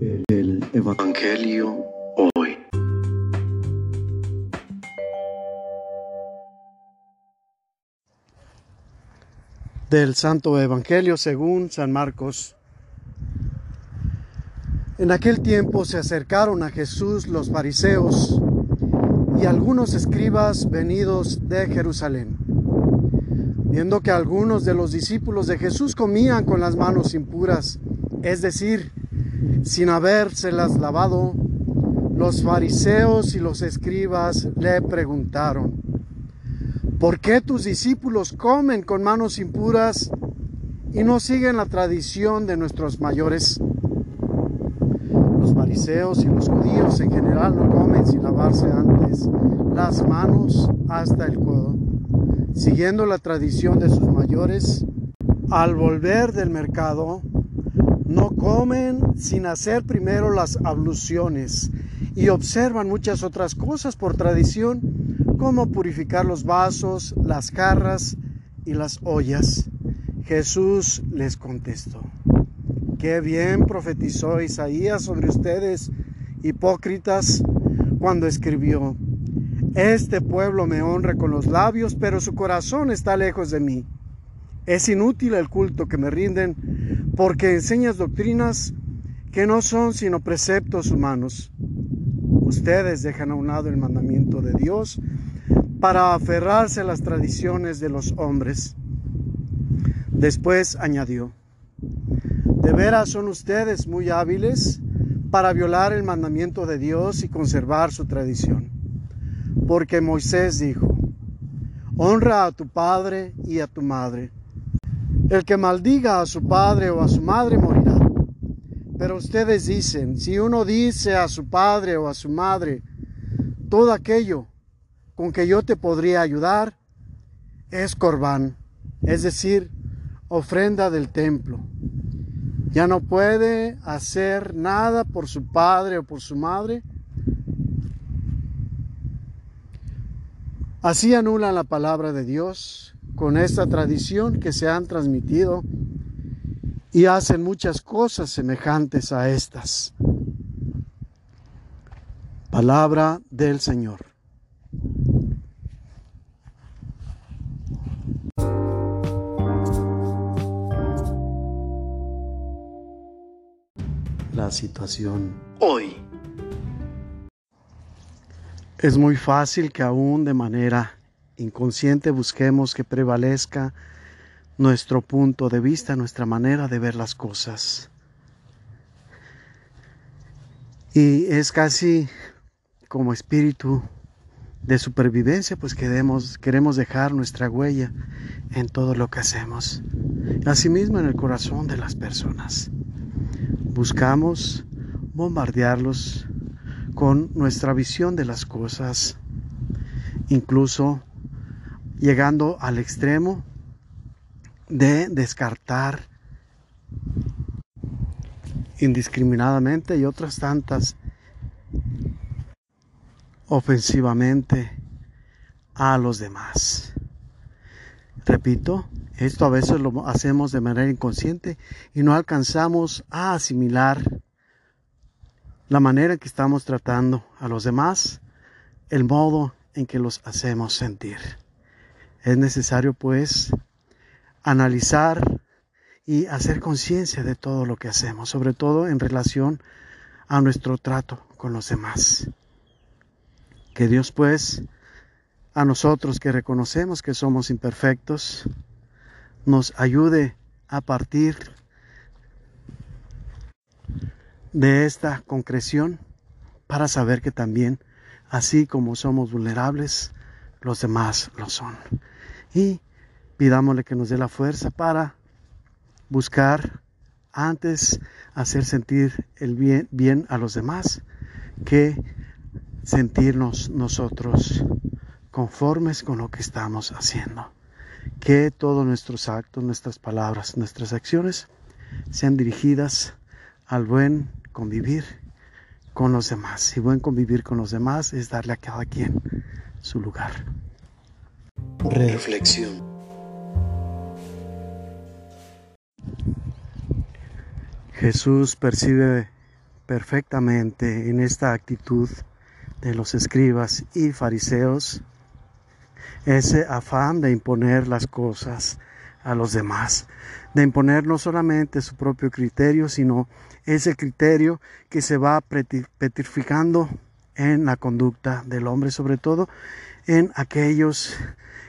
El Evangelio hoy. Del Santo Evangelio según San Marcos. En aquel tiempo se acercaron a Jesús los fariseos y algunos escribas venidos de Jerusalén. Viendo que algunos de los discípulos de Jesús comían con las manos impuras, es decir, sin habérselas lavado, los fariseos y los escribas le preguntaron, ¿por qué tus discípulos comen con manos impuras y no siguen la tradición de nuestros mayores? Los fariseos y los judíos en general no comen sin lavarse antes las manos hasta el codo, siguiendo la tradición de sus mayores. Al volver del mercado, no comen sin hacer primero las abluciones y observan muchas otras cosas por tradición, como purificar los vasos, las jarras y las ollas. Jesús les contestó, qué bien profetizó Isaías sobre ustedes, hipócritas, cuando escribió, este pueblo me honra con los labios, pero su corazón está lejos de mí. Es inútil el culto que me rinden porque enseñas doctrinas que no son sino preceptos humanos. Ustedes dejan a un lado el mandamiento de Dios para aferrarse a las tradiciones de los hombres. Después añadió, de veras son ustedes muy hábiles para violar el mandamiento de Dios y conservar su tradición. Porque Moisés dijo, honra a tu padre y a tu madre. El que maldiga a su padre o a su madre morirá. Pero ustedes dicen, si uno dice a su padre o a su madre, todo aquello con que yo te podría ayudar, es corbán, es decir, ofrenda del templo. Ya no puede hacer nada por su padre o por su madre. Así anulan la palabra de Dios con esta tradición que se han transmitido y hacen muchas cosas semejantes a estas. Palabra del Señor. La situación hoy. Es muy fácil que aún de manera inconsciente busquemos que prevalezca nuestro punto de vista, nuestra manera de ver las cosas. Y es casi como espíritu de supervivencia, pues queremos, queremos dejar nuestra huella en todo lo que hacemos. Asimismo en el corazón de las personas. Buscamos bombardearlos con nuestra visión de las cosas, incluso llegando al extremo de descartar indiscriminadamente y otras tantas ofensivamente a los demás. Repito, esto a veces lo hacemos de manera inconsciente y no alcanzamos a asimilar la manera en que estamos tratando a los demás, el modo en que los hacemos sentir. Es necesario pues analizar y hacer conciencia de todo lo que hacemos, sobre todo en relación a nuestro trato con los demás. Que Dios pues a nosotros que reconocemos que somos imperfectos, nos ayude a partir de esta concreción para saber que también, así como somos vulnerables, los demás lo son. Y pidámosle que nos dé la fuerza para buscar antes hacer sentir el bien, bien a los demás que sentirnos nosotros conformes con lo que estamos haciendo. Que todos nuestros actos, nuestras palabras, nuestras acciones sean dirigidas al buen convivir con los demás. Y buen convivir con los demás es darle a cada quien su lugar. Reflexión. Jesús percibe perfectamente en esta actitud de los escribas y fariseos ese afán de imponer las cosas a los demás, de imponer no solamente su propio criterio, sino ese criterio que se va petrificando en la conducta del hombre, sobre todo en aquellos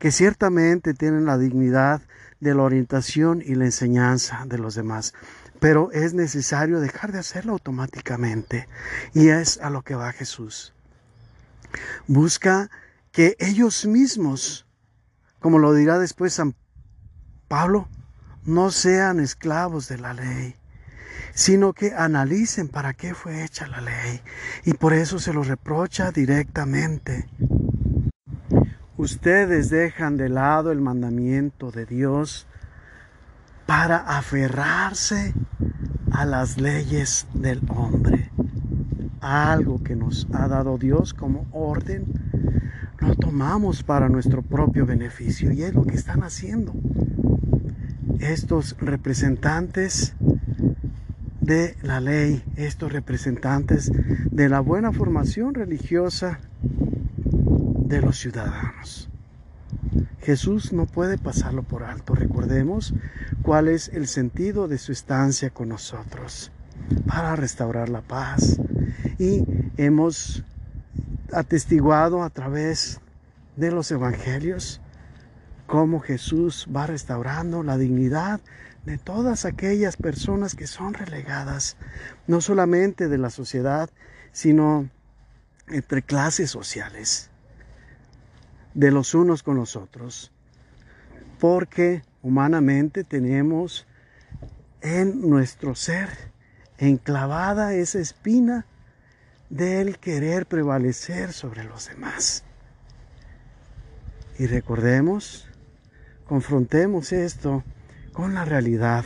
que ciertamente tienen la dignidad de la orientación y la enseñanza de los demás. Pero es necesario dejar de hacerlo automáticamente. Y es a lo que va Jesús. Busca que ellos mismos, como lo dirá después San Pablo, no sean esclavos de la ley, sino que analicen para qué fue hecha la ley. Y por eso se lo reprocha directamente. Ustedes dejan de lado el mandamiento de Dios para aferrarse a las leyes del hombre. Algo que nos ha dado Dios como orden, lo tomamos para nuestro propio beneficio y es lo que están haciendo estos representantes de la ley, estos representantes de la buena formación religiosa de los ciudadanos. Jesús no puede pasarlo por alto. Recordemos cuál es el sentido de su estancia con nosotros para restaurar la paz. Y hemos atestiguado a través de los evangelios cómo Jesús va restaurando la dignidad de todas aquellas personas que son relegadas, no solamente de la sociedad, sino entre clases sociales de los unos con los otros, porque humanamente tenemos en nuestro ser enclavada esa espina del querer prevalecer sobre los demás. Y recordemos, confrontemos esto con la realidad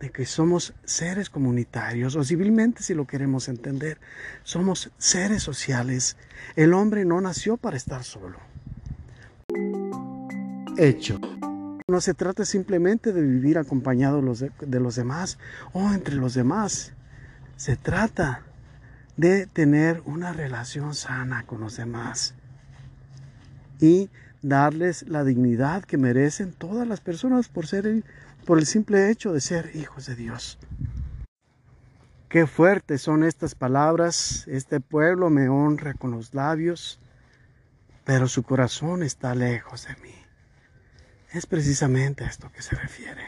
de que somos seres comunitarios, o civilmente si lo queremos entender, somos seres sociales. El hombre no nació para estar solo hecho. No se trata simplemente de vivir acompañado de los demás o entre los demás. Se trata de tener una relación sana con los demás y darles la dignidad que merecen todas las personas por ser por el simple hecho de ser hijos de Dios. Qué fuertes son estas palabras. Este pueblo me honra con los labios, pero su corazón está lejos de mí. Es precisamente a esto que se refiere.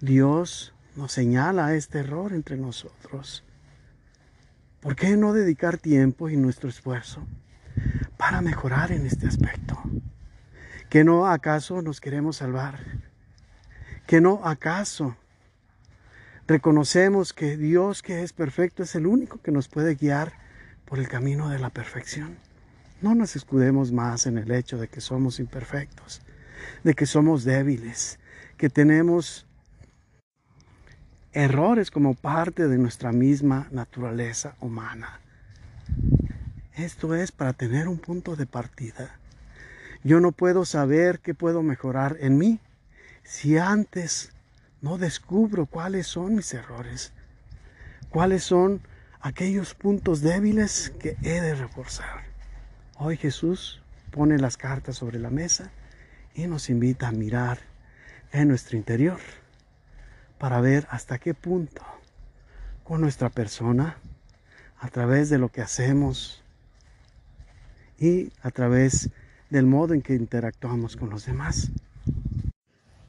Dios nos señala este error entre nosotros. ¿Por qué no dedicar tiempo y nuestro esfuerzo para mejorar en este aspecto? ¿Que no acaso nos queremos salvar? ¿Que no acaso reconocemos que Dios que es perfecto es el único que nos puede guiar por el camino de la perfección? No nos escudemos más en el hecho de que somos imperfectos, de que somos débiles, que tenemos errores como parte de nuestra misma naturaleza humana. Esto es para tener un punto de partida. Yo no puedo saber qué puedo mejorar en mí si antes no descubro cuáles son mis errores, cuáles son aquellos puntos débiles que he de reforzar. Hoy Jesús pone las cartas sobre la mesa y nos invita a mirar en nuestro interior para ver hasta qué punto con nuestra persona, a través de lo que hacemos y a través del modo en que interactuamos con los demás,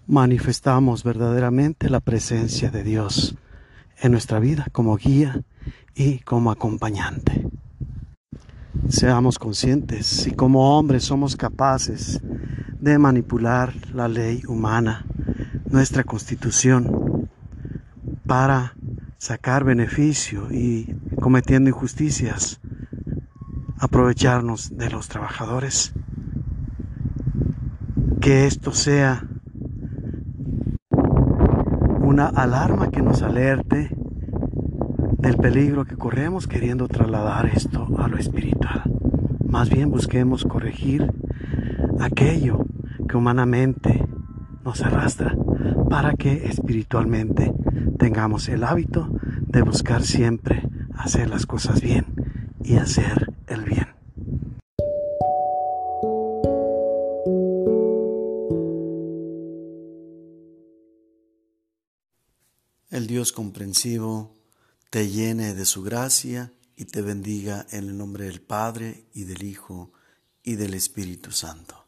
manifestamos verdaderamente la presencia de Dios en nuestra vida como guía y como acompañante seamos conscientes si como hombres somos capaces de manipular la ley humana, nuestra constitución, para sacar beneficio y cometiendo injusticias, aprovecharnos de los trabajadores. Que esto sea una alarma que nos alerte del peligro que corremos queriendo trasladar esto a lo espiritual. Más bien busquemos corregir aquello que humanamente nos arrastra para que espiritualmente tengamos el hábito de buscar siempre hacer las cosas bien y hacer el bien. El Dios comprensivo te llene de su gracia y te bendiga en el nombre del Padre y del Hijo y del Espíritu Santo.